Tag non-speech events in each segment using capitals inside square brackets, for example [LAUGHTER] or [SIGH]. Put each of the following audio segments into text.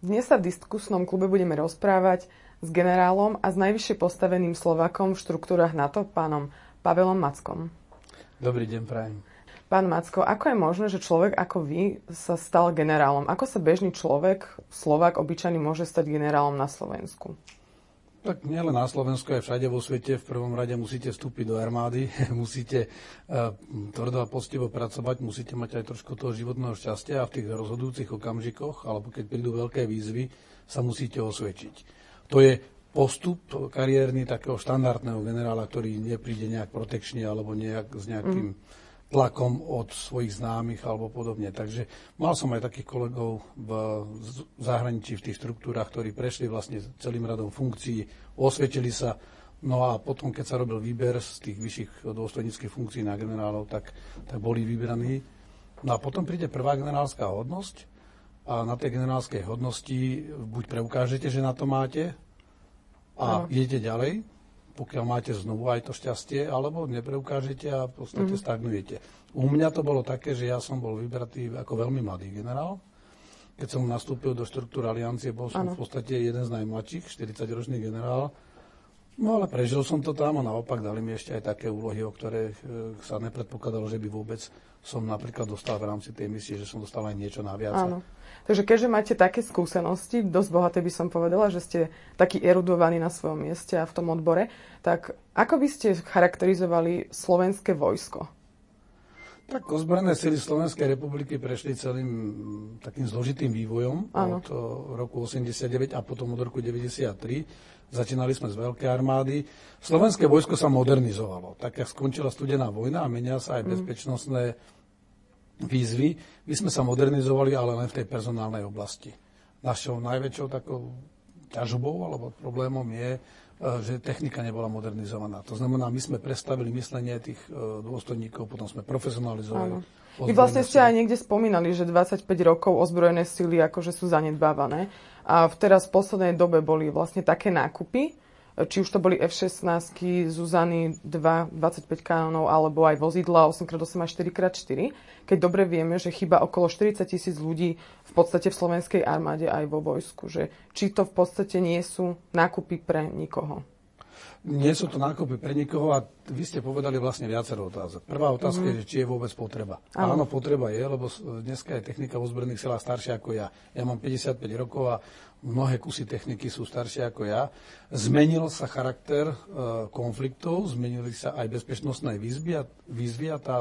Dnes sa v diskusnom klube budeme rozprávať s generálom a s najvyššie postaveným Slovakom v štruktúrach NATO, pánom Pavelom Mackom. Dobrý deň, prajem. Pán Macko, ako je možné, že človek ako vy sa stal generálom? Ako sa bežný človek, Slovak, obyčajný, môže stať generálom na Slovensku? Tak nielen na Slovensku, aj všade vo svete. V prvom rade musíte vstúpiť do armády, [LAUGHS] musíte uh, tvrdo a postivo pracovať, musíte mať aj trošku toho životného šťastia a v tých rozhodujúcich okamžikoch, alebo keď prídu veľké výzvy, sa musíte osvedčiť. To je postup kariérny takého štandardného generála, ktorý nepríde nejak protekčne alebo nejak s nejakým mm tlakom od svojich známych alebo podobne. Takže mal som aj takých kolegov v zahraničí, v tých štruktúrach, ktorí prešli vlastne celým radom funkcií, osvedčili sa, no a potom, keď sa robil výber z tých vyšších dôstojnických funkcií na generálov, tak, tak boli vybraní. No a potom príde prvá generálska hodnosť a na tej generálskej hodnosti buď preukážete, že na to máte a no. idete ďalej, pokiaľ máte znovu aj to šťastie, alebo nepreukážete a v podstate mm. stagnujete. U mňa to bolo také, že ja som bol vybratý ako veľmi mladý generál. Keď som nastúpil do štruktúr aliancie, bol som ano. v podstate jeden z najmladších, 40-ročný generál. No ale prežil som to tam a naopak dali mi ešte aj také úlohy, o ktoré e, sa nepredpokladalo, že by vôbec som napríklad dostal v rámci tej misie, že som dostal aj niečo naviac. Áno. Takže keďže máte také skúsenosti, dosť bohaté by som povedala, že ste taký erudovaní na svojom mieste a v tom odbore, tak ako by ste charakterizovali slovenské vojsko? Tak ozbrojené sily Slovenskej republiky prešli celým takým zložitým vývojom ano. od roku 89 a potom od roku 93. Začínali sme z veľkej armády. Slovenské vojsko sa modernizovalo. Tak, jak skončila studená vojna a menia sa aj mm. bezpečnostné výzvy, my sme sa modernizovali, ale len v tej personálnej oblasti. Našou najväčšou takou ťažobou alebo problémom je, E, že technika nebola modernizovaná. To znamená, my sme prestavili myslenie tých e, dôstojníkov, potom sme profesionalizovali. Vy vlastne ste aj niekde spomínali, že 25 rokov ozbrojené sily akože sú zanedbávané. A teraz v poslednej dobe boli vlastne také nákupy, či už to boli F-16, Zuzany 2, 25 kanónov, alebo aj vozidla 8x8 a 4x4, keď dobre vieme, že chyba okolo 40 tisíc ľudí v podstate v slovenskej armáde aj vo vojsku. Že či to v podstate nie sú nákupy pre nikoho? Nie sú to nákupy pre nikoho a vy ste povedali vlastne viacero otázok. Prvá otázka mm-hmm. je, či je vôbec potreba. Áno. Áno, potreba je, lebo dneska je technika v ozbrojených silách staršia ako ja. Ja mám 55 rokov a mnohé kusy techniky sú staršie ako ja. Zmenil sa charakter e, konfliktov, zmenili sa aj bezpečnostné výzvy a, výzvy a tá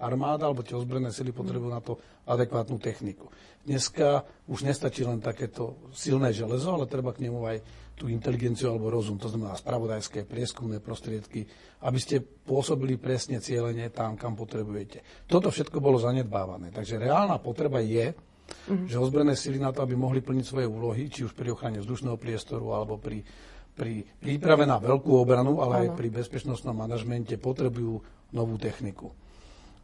armáda alebo tie ozbrojené sily potrebujú na to adekvátnu techniku. Dneska už nestačí len takéto silné železo, ale treba k nemu aj tú inteligenciu alebo rozum, to znamená spravodajské prieskumné prostriedky, aby ste pôsobili presne cieľene tam, kam potrebujete. Toto všetko bolo zanedbávané. Takže reálna potreba je, mm-hmm. že ozbrojené sily na to, aby mohli plniť svoje úlohy, či už pri ochrane vzdušného priestoru alebo pri, pri príprave na veľkú obranu, ale ano. aj pri bezpečnostnom manažmente potrebujú novú techniku.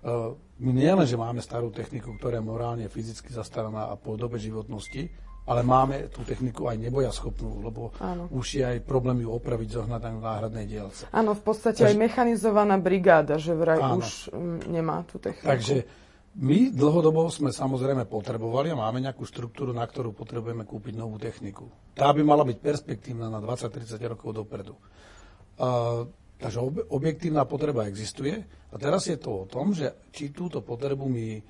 Uh, my nielen, že máme starú techniku, ktorá je morálne, fyzicky zastaraná a po dobe životnosti, ale máme tú techniku aj neboja schopnú, lebo Áno. už je aj problém ju opraviť, zohnať na náhradnej dielce. Áno, v podstate Takže, aj mechanizovaná brigáda, že vraj áno. už mm, nemá tú techniku. Takže my dlhodobo sme samozrejme potrebovali a máme nejakú štruktúru, na ktorú potrebujeme kúpiť novú techniku. Tá by mala byť perspektívna na 20-30 rokov dopredu. Uh, takže ob, objektívna potreba existuje a teraz je to o tom, že či túto potrebu my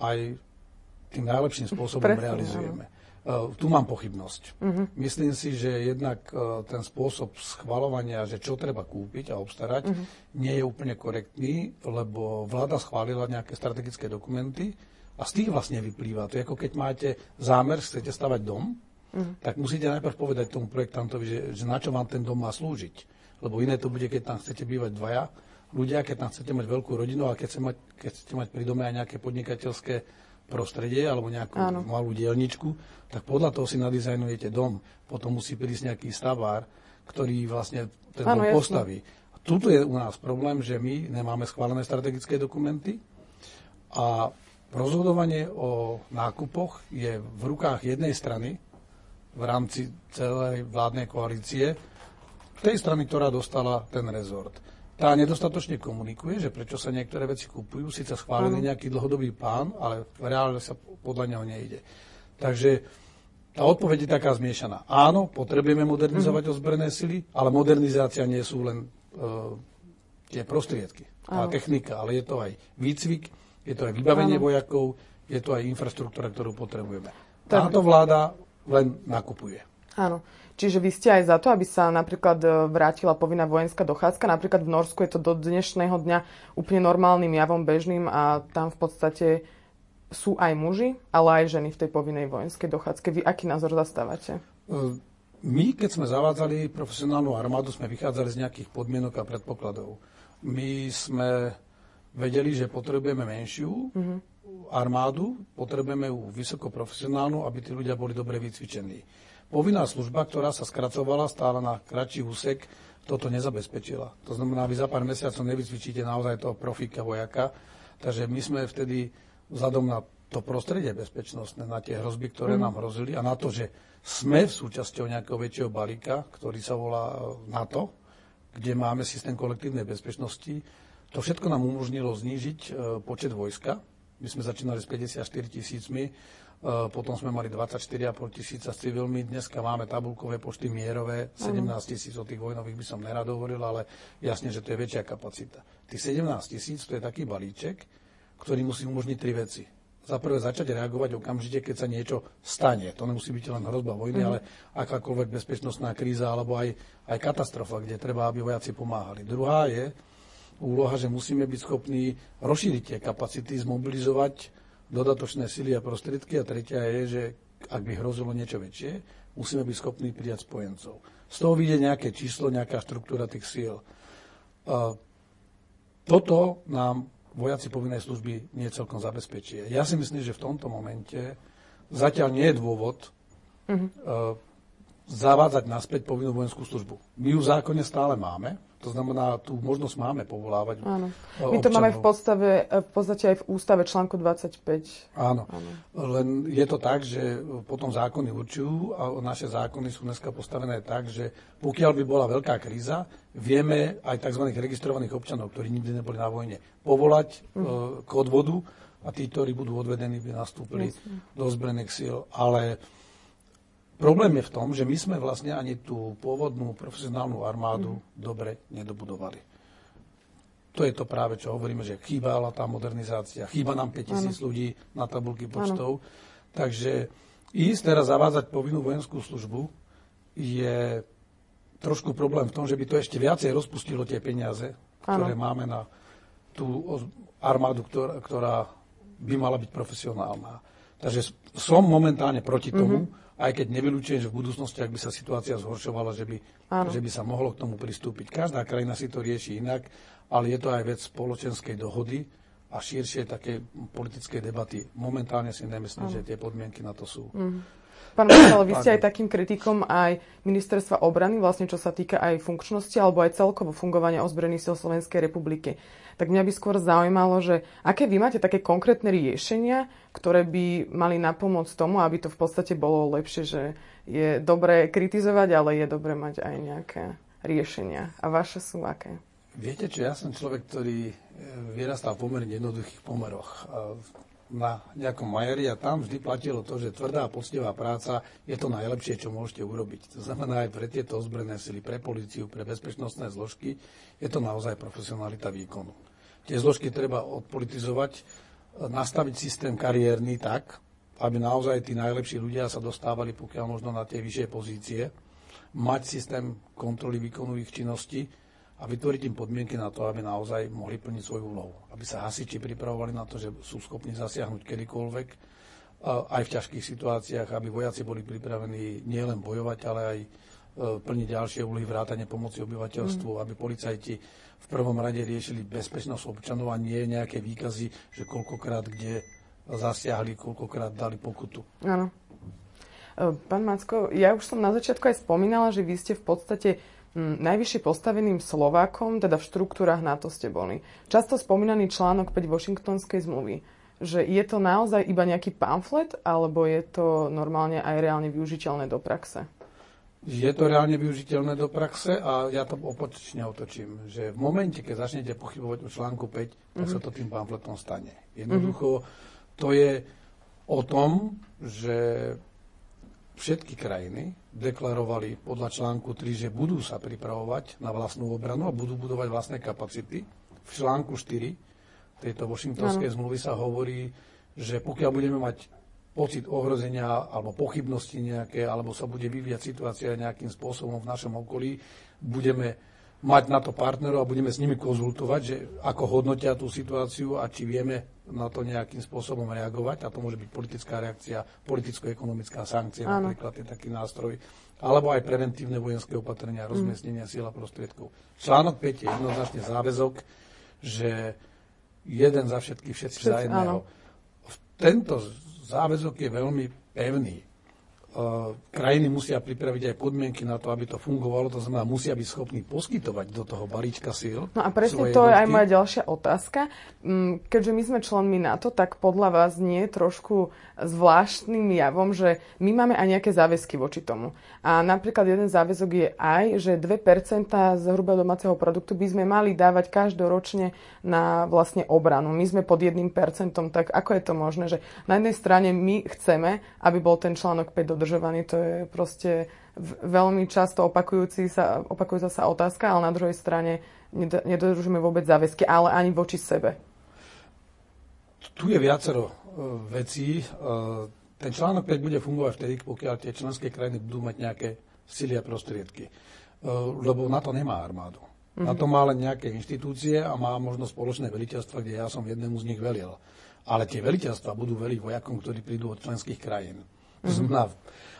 aj tým najlepším spôsobom Presne, realizujeme. Uh, tu mám pochybnosť. Uh-huh. Myslím si, že jednak uh, ten spôsob schvalovania, že čo treba kúpiť a obstarať, uh-huh. nie je úplne korektný, lebo vláda schválila nejaké strategické dokumenty a z tých vlastne vyplýva. To je ako keď máte zámer, chcete stavať dom, uh-huh. tak musíte najprv povedať tomu projektantovi, že, že na čo vám ten dom má slúžiť. Lebo iné to bude, keď tam chcete bývať dvaja ľudia, keď tam chcete mať veľkú rodinu a keď chcete mať, keď chcete mať pri dome aj nejaké podnikateľské prostredie alebo nejakú Áno. malú dielničku, tak podľa toho si nadizajnujete dom. Potom musí prísť nejaký stavár, ktorý vlastne ten Áno, dom postaví. A tuto je u nás problém, že my nemáme schválené strategické dokumenty a rozhodovanie o nákupoch je v rukách jednej strany v rámci celej vládnej koalície, tej strany, ktorá dostala ten rezort tá nedostatočne komunikuje, že prečo sa niektoré veci kupujú, síce schválený nejaký dlhodobý plán, ale reálne sa podľa neho nejde. Takže Tá odpoveď je taká zmiešaná. Áno, potrebujeme modernizovať mm-hmm. ozbrojené sily, ale modernizácia nie sú len uh, tie prostriedky, tá Áno. technika, ale je to aj výcvik, je to aj vybavenie Áno. vojakov, je to aj infraštruktúra, ktorú potrebujeme. Táto vláda len nakupuje. Áno. Čiže vy ste aj za to, aby sa napríklad e, vrátila povinná vojenská dochádzka. Napríklad v Norsku je to do dnešného dňa úplne normálnym javom, bežným a tam v podstate sú aj muži, ale aj ženy v tej povinnej vojenskej dochádzke. Vy aký názor zastávate? E, my, keď sme zavádzali profesionálnu armádu, sme vychádzali z nejakých podmienok a predpokladov. My sme vedeli, že potrebujeme menšiu mm-hmm. armádu, potrebujeme ju vysokoprofesionálnu, aby tí ľudia boli dobre vycvičení povinná služba, ktorá sa skracovala stále na kratší úsek, toto nezabezpečila. To znamená, vy za pár mesiacov nevycvičíte naozaj toho profíka vojaka. Takže my sme vtedy vzhľadom na to prostredie bezpečnostné, na tie hrozby, ktoré mm. nám hrozili a na to, že sme v súčasťou nejakého väčšieho balíka, ktorý sa volá e, NATO, kde máme systém kolektívnej bezpečnosti, to všetko nám umožnilo znížiť e, počet vojska. My sme začínali s 54 tisícmi, E, potom sme mali 24,5 tisíca s civilmi, dneska máme tabulkové pošty mierové, 17 tisíc od tých vojnových by som nerad hovoril, ale jasne, že to je väčšia kapacita. Tých 17 tisíc to je taký balíček, ktorý musí umožniť tri veci. Za prvé začať reagovať okamžite, keď sa niečo stane. To nemusí byť len hrozba vojny, mm. ale akákoľvek bezpečnostná kríza alebo aj, aj katastrofa, kde treba, aby vojaci pomáhali. Druhá je úloha, že musíme byť schopní rozšíriť tie kapacity, zmobilizovať dodatočné sily a prostriedky. A tretia je, že ak by hrozilo niečo väčšie, musíme byť schopní prijať spojencov. Z toho vyjde nejaké číslo, nejaká štruktúra tých síl. Toto nám vojaci povinnej služby nie celkom zabezpečí. Ja si myslím, že v tomto momente zatiaľ nie je dôvod uh-huh. zavádzať naspäť povinnú vojenskú službu. My ju v zákone stále máme, to znamená, tú možnosť máme povolávať Áno. My to máme v, podstave, v podstate aj v ústave článku 25. Áno. Áno. Len je to tak, že potom zákony určujú a naše zákony sú dneska postavené tak, že pokiaľ by bola veľká kríza, vieme aj tzv. registrovaných občanov, ktorí nikdy neboli na vojne, povolať mm. k odvodu a tí, ktorí budú odvedení, by nastúpili Jasne. do zbrojených síl. Ale Problém je v tom, že my sme vlastne ani tú pôvodnú profesionálnu armádu mm. dobre nedobudovali. To je to práve, čo hovoríme, že chýbala tá modernizácia. Chýba nám 5000 ľudí na tabulky počtov. Ano. Takže ísť teraz zavádzať povinnú vojenskú službu je trošku problém v tom, že by to ešte viacej rozpustilo tie peniaze, ktoré ano. máme na tú armádu, ktorá, ktorá by mala byť profesionálna. Takže som momentálne proti tomu, mm-hmm aj keď nevylučujem, že v budúcnosti, ak by sa situácia zhoršovala, že by, že by sa mohlo k tomu pristúpiť. Každá krajina si to rieši inak, ale je to aj vec spoločenskej dohody a širšie také politické debaty. Momentálne si nemyslím, že tie podmienky na to sú. Mm. Pán Marcel, vy ste aj takým kritikom aj ministerstva obrany, vlastne čo sa týka aj funkčnosti alebo aj celkovo fungovania ozbrojených síl Slovenskej republiky tak mňa by skôr zaujímalo, že aké vy máte také konkrétne riešenia, ktoré by mali napomôcť tomu, aby to v podstate bolo lepšie, že je dobré kritizovať, ale je dobré mať aj nejaké riešenia. A vaše sú aké? Viete čo, ja som človek, ktorý e, vyrastal v pomerne jednoduchých pomeroch na nejakom majeri a tam vždy platilo to, že tvrdá a poctivá práca je to najlepšie, čo môžete urobiť. To znamená aj pre tieto ozbrojené sily, pre policiu, pre bezpečnostné zložky, je to naozaj profesionalita výkonu. Tie zložky treba odpolitizovať, nastaviť systém kariérny tak, aby naozaj tí najlepší ľudia sa dostávali pokiaľ možno na tie vyššie pozície, mať systém kontroly výkonu ich činnosti, a vytvoriť im podmienky na to, aby naozaj mohli plniť svoju úlohu. Aby sa hasiči pripravovali na to, že sú schopní zasiahnuť kedykoľvek, aj v ťažkých situáciách, aby vojaci boli pripravení nielen bojovať, ale aj e, plniť ďalšie úlohy, vrátane pomoci obyvateľstvu, mm. aby policajti v prvom rade riešili bezpečnosť občanov a nie nejaké výkazy, že koľkokrát kde zasiahli, koľkokrát dali pokutu. Áno. E, pán Macko, ja už som na začiatku aj spomínala, že vy ste v podstate najvyššie postaveným Slovákom, teda v štruktúrach NATO ste boli. Často spomínaný článok 5 Washingtonskej zmluvy, že je to naozaj iba nejaký pamflet, alebo je to normálne aj reálne využiteľné do praxe? Je to reálne využiteľné do praxe a ja to opočne otočím, že v momente, keď začnete pochybovať o článku 5, tak mm-hmm. sa to tým pamfletom stane. Jednoducho mm-hmm. to je o tom, že všetky krajiny deklarovali podľa článku 3, že budú sa pripravovať na vlastnú obranu a budú budovať vlastné kapacity. V článku 4 tejto Washingtonskej zmluvy sa hovorí, že pokiaľ budeme mať pocit ohrozenia alebo pochybnosti nejaké, alebo sa bude vyvíjať situácia nejakým spôsobom v našom okolí, budeme mať na to partnerov a budeme s nimi konzultovať, že ako hodnotia tú situáciu a či vieme na to nejakým spôsobom reagovať. A to môže byť politická reakcia, politicko-ekonomická sankcia, ano. napríklad je taký nástroj, alebo aj preventívne vojenské opatrenia, rozmiestnenia mm. síl a prostriedkov. Článok 5 je jednoznačne záväzok, že jeden za všetkých, všetci Všetci, za jedného. Áno. Tento záväzok je veľmi pevný. E, krajiny musia pripraviť aj podmienky na to, aby to fungovalo, to znamená, musia byť schopní poskytovať do toho balíčka síl. No a presne to je aj moja ďalšia otázka. Mm, keďže my sme členmi NATO, tak podľa vás nie je trošku zvláštnym javom, že my máme aj nejaké záväzky voči tomu. A napríklad jeden záväzok je aj, že 2% z hrubého domáceho produktu by sme mali dávať každoročne na vlastne obranu. My sme pod 1%, tak ako je to možné, že na jednej strane my chceme, aby bol ten článok 5 dodržaný dodržovaní. To je proste veľmi často opakujúci sa, opakujúca sa otázka, ale na druhej strane nedodržujeme vôbec záväzky, ale ani voči sebe. Tu je viacero uh, vecí. Uh, ten článok 5 bude fungovať vtedy, pokiaľ tie členské krajiny budú mať nejaké sily a prostriedky. Uh, lebo na to nemá armádu. Mm-hmm. Na to má len nejaké inštitúcie a má možno spoločné veliteľstva, kde ja som jednému z nich velil. Ale tie veliteľstva budú veliť vojakom, ktorí prídu od členských krajín. To znamená,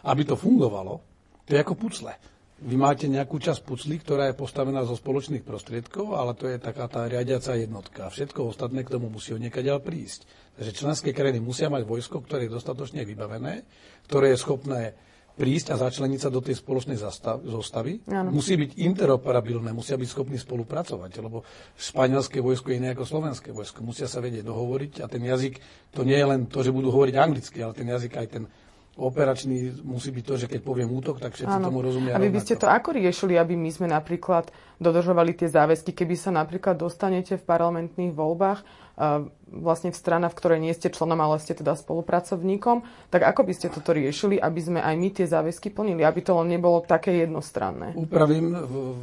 aby to fungovalo, to je ako pucle. Vy máte nejakú časť pucly, ktorá je postavená zo spoločných prostriedkov, ale to je taká tá riadiaca jednotka. Všetko ostatné k tomu musí odniekaďal prísť. Takže členské krajiny musia mať vojsko, ktoré je dostatočne vybavené, ktoré je schopné prísť a začleniť sa do tej spoločnej zostavy. Ano. Musí byť interoperabilné, musia byť schopní spolupracovať, lebo španielské vojsko je iné ako slovenské vojsko. Musia sa vedieť dohovoriť a ten jazyk, to nie je len to, že budú hovoriť anglicky, ale ten jazyk aj ten operačný musí byť to, že keď poviem útok, tak všetci ano. tomu rozumia. A vy by ste to ako riešili, aby my sme napríklad dodržovali tie záväzky, keby sa napríklad dostanete v parlamentných voľbách uh, vlastne v strana, v ktorej nie ste členom, ale ste teda spolupracovníkom, tak ako by ste toto riešili, aby sme aj my tie záväzky plnili, aby to len nebolo také jednostranné? Upravím,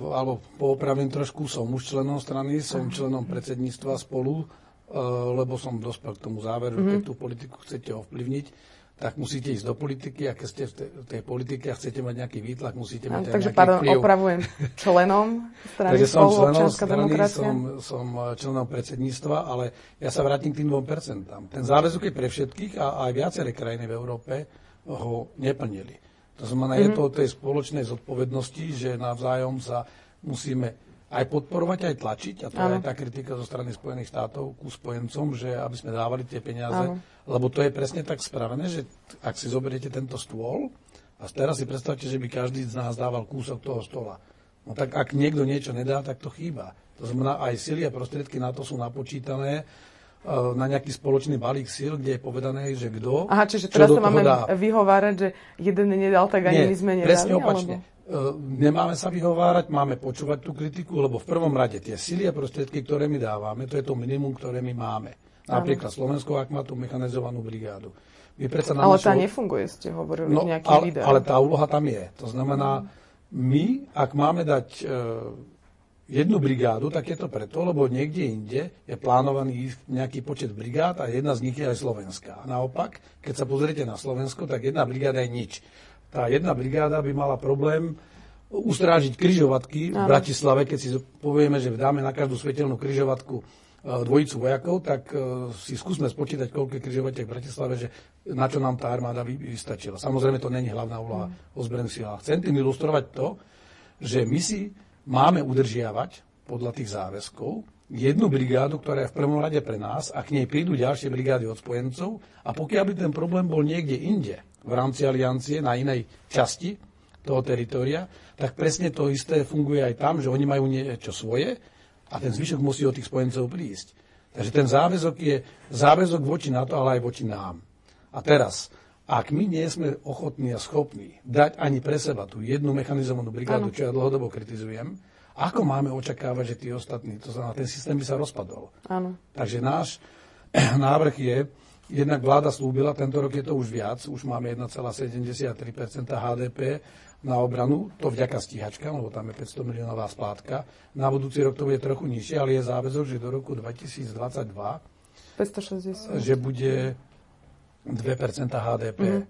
alebo poopravím trošku, som už členom strany, som členom predsedníctva spolu, uh, lebo som dospel k tomu záveru, mm-hmm. keď tú politiku chcete ovplyvniť tak musíte ísť do politiky a keď ste v tej, tej politike a chcete mať nejaký výtlak, musíte mať aj Takže, pardon, vplyv. opravujem, členom strany Takže som členom strany, som, som členom predsedníctva, ale ja sa vrátim k tým 2%. Ten záväzok je pre všetkých a aj viaceré krajiny v Európe ho neplnili. To znamená, mm-hmm. je mhm. to o tej spoločnej zodpovednosti, že navzájom sa musíme aj podporovať, aj tlačiť, a to ano. je aj tá kritika zo strany Spojených štátov ku spojencom, že aby sme dávali tie peniaze, ano. lebo to je presne tak spravené, že ak si zoberiete tento stôl a teraz si predstavte, že by každý z nás dával kúsok toho stola. No tak ak niekto niečo nedá, tak to chýba. To znamená, aj sily a prostriedky na to sú napočítané e, na nejaký spoločný balík síl, kde je povedané, že kto... Aha, čiže teraz sa máme dá. vyhovárať, že jeden nedal, tak ani Nie, my sme nedali? presne opačne. Alebo? E, nemáme sa vyhovárať, máme počúvať tú kritiku, lebo v prvom rade tie sily a prostriedky, ktoré my dávame, to je to minimum, ktoré my máme. Napríklad Slovensko, ak má tú mechanizovanú brigádu. My predsa ale tá nefunguje, ste hovorili no, nejaký ale, video. Ale tá úloha tam je. To znamená, my, ak máme dať e, jednu brigádu, tak je to preto, lebo niekde inde je plánovaný nejaký počet brigád a jedna z nich je aj Slovenská. A naopak, keď sa pozriete na Slovensko, tak jedna brigáda je nič tá jedna brigáda by mala problém ustrážiť kryžovatky v Bratislave, keď si povieme, že dáme na každú svetelnú kryžovatku e, dvojicu vojakov, tak e, si skúsme spočítať, koľko kryžovatiek v Bratislave, že na čo nám tá armáda vystačila. Samozrejme, to není hlavná úloha ozbrojených síl. Chcem tým ilustrovať to, že my si máme udržiavať podľa tých záväzkov jednu brigádu, ktorá je v prvom rade pre nás a k nej prídu ďalšie brigády od spojencov a pokiaľ by ten problém bol niekde inde, v rámci aliancie na inej časti toho teritoria, tak presne to isté funguje aj tam, že oni majú niečo svoje a ten zvyšok musí od tých spojencov prísť. Takže ten záväzok je záväzok voči NATO, ale aj voči nám. A teraz, ak my nie sme ochotní a schopní dať ani pre seba tú jednu mechanizovanú brigádu, ano. čo ja dlhodobo kritizujem, ako máme očakávať, že tí ostatní, to znamená, ten systém by sa rozpadol. Ano. Takže náš [CLEARS THROAT] návrh je, jednak vláda slúbila, tento rok je to už viac, už máme 1,73% HDP na obranu, to vďaka stíhačkám, lebo tam je 500 miliónová splátka. Na budúci rok to bude trochu nižšie, ale je záväzok, že do roku 2022 560. že bude 2% HDP. Mm-hmm.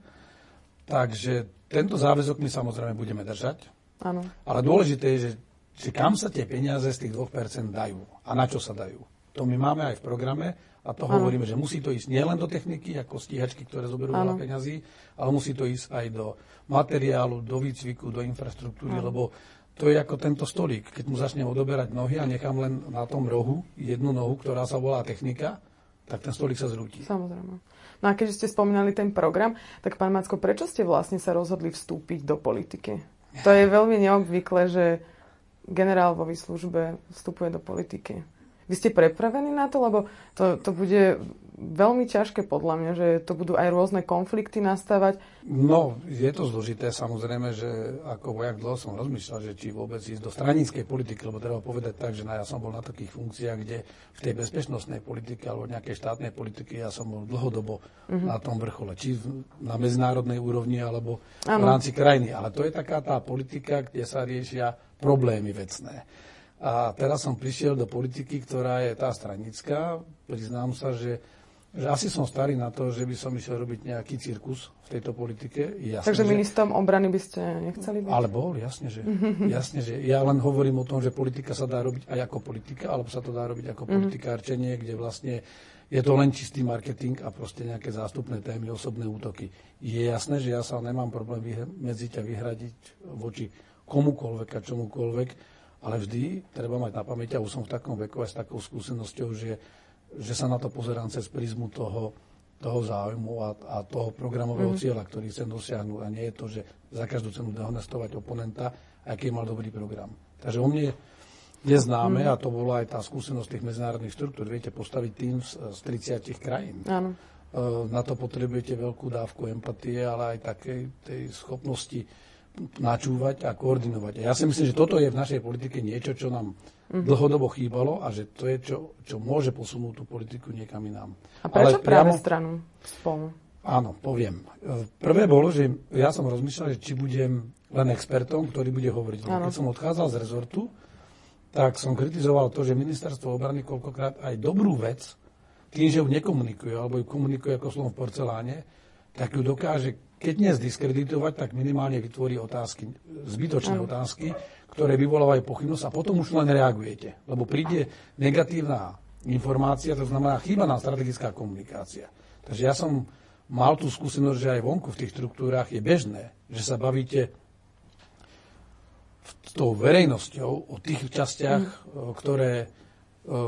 Takže tento záväzok my samozrejme budeme držať. Áno. Ale dôležité je, že, že kam sa tie peniaze z tých 2% dajú a na čo sa dajú. To my máme aj v programe a to ano. hovoríme, že musí to ísť nielen do techniky, ako stíhačky, ktoré zoberú veľa peňazí, ale musí to ísť aj do materiálu, do výcviku, do infraštruktúry, ano. lebo to je ako tento stolík. Keď mu začnem odoberať nohy a nechám len na tom rohu jednu nohu, ktorá sa volá technika, tak ten stolík sa zrúti. Samozrejme. No a keďže ste spomínali ten program, tak pán Macko, prečo ste vlastne sa rozhodli vstúpiť do politiky? To je veľmi neobvyklé, že generál vo výslužbe vstupuje do politiky. Vy ste prepravení na to, lebo to, to bude veľmi ťažké podľa mňa, že to budú aj rôzne konflikty nastávať. No, je to zložité samozrejme, že ako vojak dlho som rozmýšľal, že či vôbec ísť do stranickej politiky, lebo treba povedať tak, že no, ja som bol na takých funkciách, kde v tej bezpečnostnej politike alebo nejakej štátnej politike ja som bol dlhodobo uh-huh. na tom vrchole, či na medzinárodnej úrovni alebo ano. v rámci krajiny. Ale to je taká tá politika, kde sa riešia problémy vecné. A teraz som prišiel do politiky, ktorá je tá stranická. Priznám sa, že, že asi som starý na to, že by som išiel robiť nejaký cirkus v tejto politike. Jasne, Takže ministrom že... obrany by ste nechceli byť? Ale bol, jasne že, jasne, že. Ja len hovorím o tom, že politika sa dá robiť aj ako politika, alebo sa to dá robiť ako mhm. politikárčenie, kde vlastne je to len čistý marketing a proste nejaké zástupné témy, osobné útoky. Je jasné, že ja sa nemám problém vymedziť a vyhradiť voči komukolvek a čomukolvek, ale vždy treba mať na pamäti, a už som v takom veku aj s takou skúsenosťou, že, že sa na to pozerám cez prízmu toho, toho záujmu a, a toho programového mm. cieľa, ktorý chcem dosiahnuť. A nie je to, že za každú cenu dehonestovať oponenta, aký mal dobrý program. Takže o mne je známe, mm. a to bola aj tá skúsenosť tých medzinárodných štruktúr, viete postaviť tým z, z 30 krajín. Áno. E, na to potrebujete veľkú dávku empatie, ale aj takej tej schopnosti načúvať a koordinovať. A ja si myslím, že toto je v našej politike niečo, čo nám mm-hmm. dlhodobo chýbalo a že to je, čo, čo môže posunúť tú politiku niekam inám. A prečo Ale práve priamo, stranu spolu? Áno, poviem. Prvé bolo, že ja som rozmýšľal, že či budem len expertom, ktorý bude hovoriť. Keď som odchádzal z rezortu, tak som kritizoval to, že ministerstvo obrany koľkokrát aj dobrú vec, tým, že ju nekomunikuje, alebo ju komunikuje ako slovom v porceláne, tak ju dokáže keď nie zdiskreditovať, tak minimálne vytvorí otázky, zbytočné mm. otázky, ktoré vyvolávajú pochybnosť a potom už len reagujete. Lebo príde negatívna informácia, to znamená chýba nám strategická komunikácia. Takže ja som mal tú skúsenosť, že aj vonku v tých štruktúrach je bežné, že sa bavíte s tou verejnosťou o tých častiach, mm. ktoré e,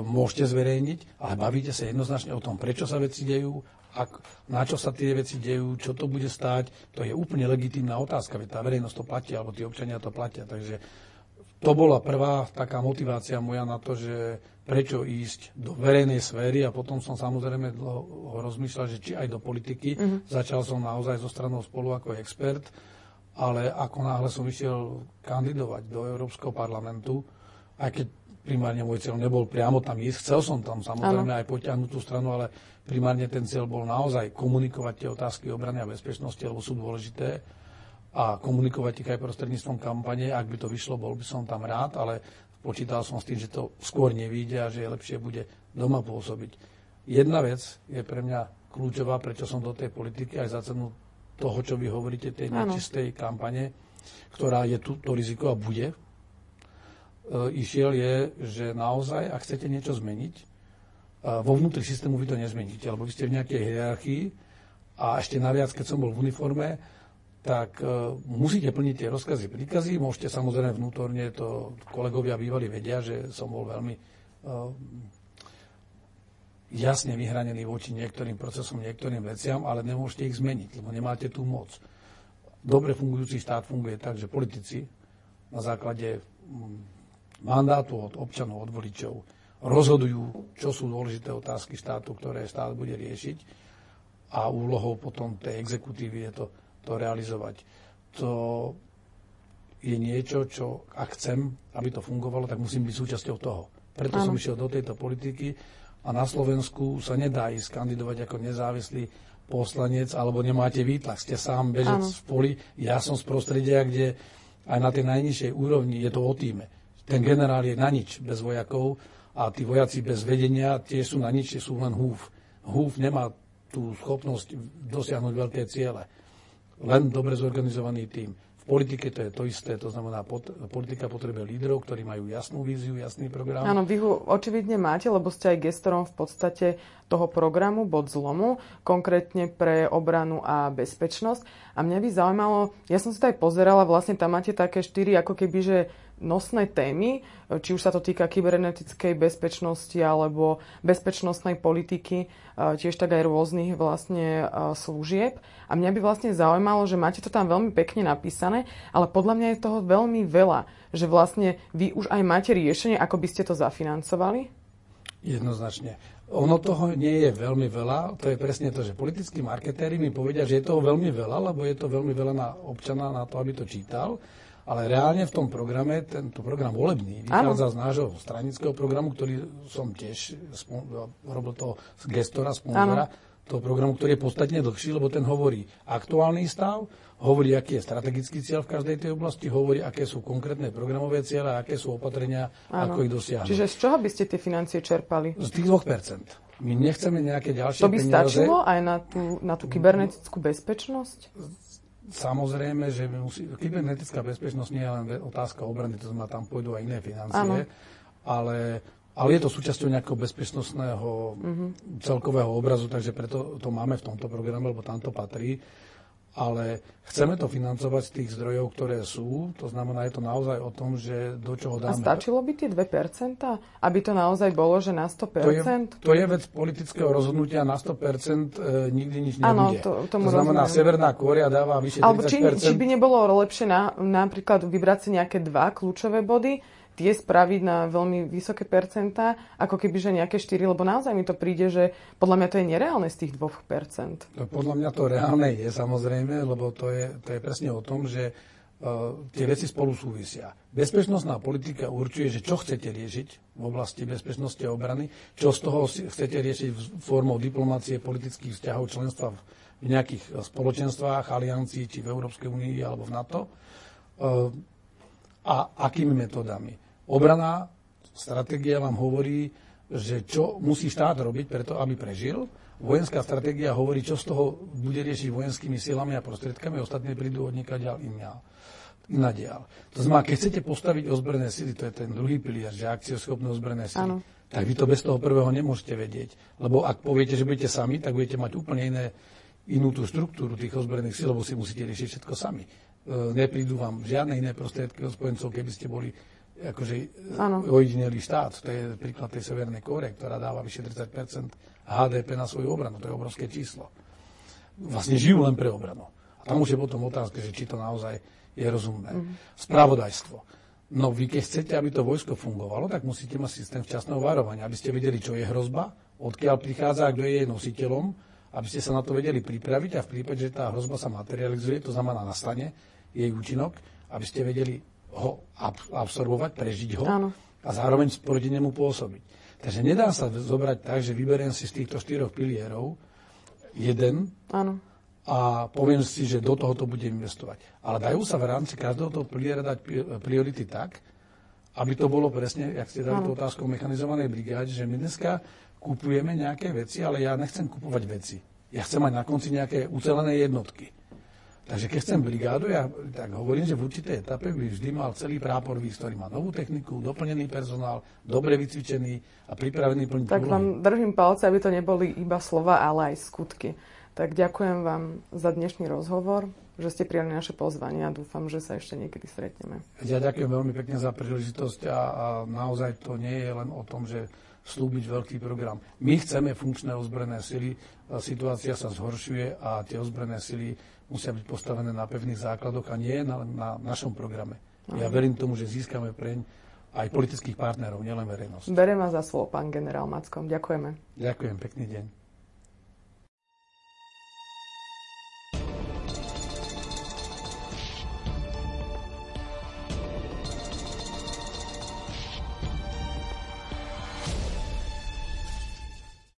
môžete zverejniť, ale bavíte sa jednoznačne o tom, prečo sa veci dejú, ak, na čo sa tie veci dejú, čo to bude stáť, to je úplne legitímna otázka, veď tá verejnosť to platí, alebo tí občania to platia. Takže to bola prvá taká motivácia moja na to, že prečo ísť do verejnej sféry a potom som samozrejme dlho rozmýšľal, že či aj do politiky. Mm-hmm. Začal som naozaj zo stranou spolu ako expert, ale ako náhle som išiel kandidovať do Európskeho parlamentu, aj keď primárne môj cieľ nebol priamo tam ísť, chcel som tam samozrejme ano. aj potiahnuť tú stranu, ale Primárne ten cieľ bol naozaj komunikovať tie otázky obrany a bezpečnosti, lebo sú dôležité a komunikovať ich aj prostredníctvom kampane. Ak by to vyšlo, bol by som tam rád, ale počítal som s tým, že to skôr nevíde a že je lepšie bude doma pôsobiť. Jedna vec je pre mňa kľúčová, prečo som do tej politiky aj za cenu toho, čo vy hovoríte, tej nečistej kampane, ktorá je tu, to riziko a bude, išiel je, že naozaj, ak chcete niečo zmeniť, vo vnútri systému vy to nezmeníte, lebo vy ste v nejakej hierarchii a ešte naviac, keď som bol v uniforme, tak uh, musíte plniť tie rozkazy, príkazy. Môžete samozrejme vnútorne, to kolegovia bývali vedia, že som bol veľmi jasne vyhranený voči niektorým procesom, niektorým veciam, ale nemôžete ich zmeniť, lebo nemáte tú moc. Dobre fungujúci štát funguje tak, že politici na základe mandátu od občanov, od voličov rozhodujú, čo sú dôležité otázky štátu, ktoré štát bude riešiť a úlohou potom tej exekutívy je to, to realizovať. To je niečo, čo ak chcem, aby to fungovalo, tak musím byť súčasťou toho. Preto ano. som išiel do tejto politiky a na Slovensku sa nedá ísť kandidovať ako nezávislý poslanec, alebo nemáte výtlak, ste sám bežec ano. v poli. Ja som z prostredia, kde aj na tej najnižšej úrovni je to o týme. Ten generál je na nič bez vojakov a tí vojaci bez vedenia tie sú na nič, sú len húf. Húf nemá tú schopnosť dosiahnuť veľké ciele. Len dobre zorganizovaný tým politike to je to isté, to znamená, pot, politika potrebuje lídrov, ktorí majú jasnú víziu, jasný program. Áno, vy ho očividne máte, lebo ste aj gestorom v podstate toho programu Bod zlomu, konkrétne pre obranu a bezpečnosť. A mňa by zaujímalo, ja som si to aj pozerala, vlastne tam máte také štyri ako keby, že nosné témy, či už sa to týka kybernetickej bezpečnosti alebo bezpečnostnej politiky, tiež tak aj rôznych vlastne služieb. A mňa by vlastne zaujímalo, že máte to tam veľmi pekne napísané, ale podľa mňa je toho veľmi veľa, že vlastne vy už aj máte riešenie, ako by ste to zafinancovali? Jednoznačne. Ono toho nie je veľmi veľa, to je presne to, že politickí marketéri mi povedia, že je toho veľmi veľa, lebo je to veľmi veľa na občana na to, aby to čítal. Ale reálne v tom programe, tento program volebný, vychádza z nášho stranického programu, ktorý som tiež robil to z gestora, sponzora toho programu, ktorý je podstatne dlhší, lebo ten hovorí aktuálny stav, hovorí, aký je strategický cieľ v každej tej oblasti, hovorí, aké sú konkrétne programové ciele, aké sú opatrenia, ano. ako ich dosiahnuť. Čiže z čoho by ste tie financie čerpali? Z tých 2%. My nechceme nejaké ďalšie To by peniaze. stačilo aj na tú, na tú kybernetickú bezpečnosť? Samozrejme, že musí, kybernetická bezpečnosť nie je len otázka obrany, to znamená, tam pôjdu aj iné financie, ale, ale je to súčasťou nejakého bezpečnostného mm-hmm. celkového obrazu, takže preto to máme v tomto programe, lebo tam to patrí ale chceme to financovať z tých zdrojov, ktoré sú. To znamená, je to naozaj o tom, že do čoho dáme... A stačilo by tie 2%? Aby to naozaj bolo, že na 100%? To je, to je vec politického rozhodnutia. Na 100% e, nikdy nič nebude. Ano, to, tomu to znamená, rozumiem. Severná Kórea dáva vyše 30%. Alebo či, či by nebolo lepšie na, napríklad vybrať si nejaké dva kľúčové body, tie spraviť na veľmi vysoké percentá, ako keby, že nejaké 4, lebo naozaj mi to príde, že podľa mňa to je nereálne z tých 2%. No, podľa mňa to reálne je samozrejme, lebo to je, to je presne o tom, že uh, tie veci spolu súvisia. Bezpečnostná politika určuje, že čo chcete riešiť v oblasti bezpečnosti a obrany, čo z toho chcete riešiť formou diplomácie, politických vzťahov, členstva v nejakých spoločenstvách, aliancií, či v Európskej únii alebo v NATO. Uh, a akými metodami. Obraná stratégia vám hovorí, že čo musí štát robiť preto, aby prežil. Vojenská stratégia hovorí, čo z toho bude riešiť vojenskými silami a prostriedkami, ostatné prídu od niekaď inadiaľ. To znamená, keď chcete postaviť ozbrojené sily, to je ten druhý pilier, že akcieschopné ozbrojené sily, ano. tak vy to bez toho prvého nemôžete vedieť. Lebo ak poviete, že budete sami, tak budete mať úplne iné, inú tú štruktúru tých ozbrojených síl, lebo si musíte riešiť všetko sami. E, neprídu vám žiadne iné prostriedky od spojencov, keby ste boli akože ojedinelý štát. To je príklad tej Severnej Kóre, ktorá dáva vyše 30% HDP na svoju obranu. To je obrovské číslo. Vlastne žijú len pre obranu. A tam už je potom otázka, že či to naozaj je rozumné. Mm. Spravodajstvo. No vy keď chcete, aby to vojsko fungovalo, tak musíte mať systém včasného varovania, aby ste vedeli, čo je hrozba, odkiaľ prichádza, kto je jej nositeľom, aby ste sa na to vedeli pripraviť a v prípade, že tá hrozba sa materializuje, to znamená nastane, jej účinok, aby ste vedeli ho absorbovať, prežiť ho Áno. a zároveň proti nemu pôsobiť. Takže nedá sa zobrať tak, že vyberiem si z týchto štyroch pilierov jeden Áno. a poviem si, že do toho to budem investovať. Ale dajú sa v rámci každého toho piliera dať priority tak, aby to bolo presne, jak ste dali tú otázku o mechanizovanej brigáde, že my dneska kupujeme nejaké veci, ale ja nechcem kupovať veci. Ja chcem mať na konci nejaké ucelené jednotky. Takže keď chcem brigádu, ja tak hovorím, že v určitej etape by vždy mal celý prápor výsť, ktorý má novú techniku, doplnený personál, dobre vycvičený a pripravený plniť Tak vám držím palce, aby to neboli iba slova, ale aj skutky. Tak ďakujem vám za dnešný rozhovor, že ste prijali naše pozvanie a dúfam, že sa ešte niekedy stretneme. Ja ďakujem veľmi pekne za príležitosť a, a naozaj to nie je len o tom, že slúbiť veľký program. My chceme funkčné ozbrojené sily, situácia sa zhoršuje a tie ozbrojené sily musia byť postavené na pevných základoch a nie na, na našom programe. Ja verím tomu, že získame preň aj politických partnerov, nielen verejnosť. Berem vás za slovo, pán generál Mackom. Ďakujeme. Ďakujem, pekný deň.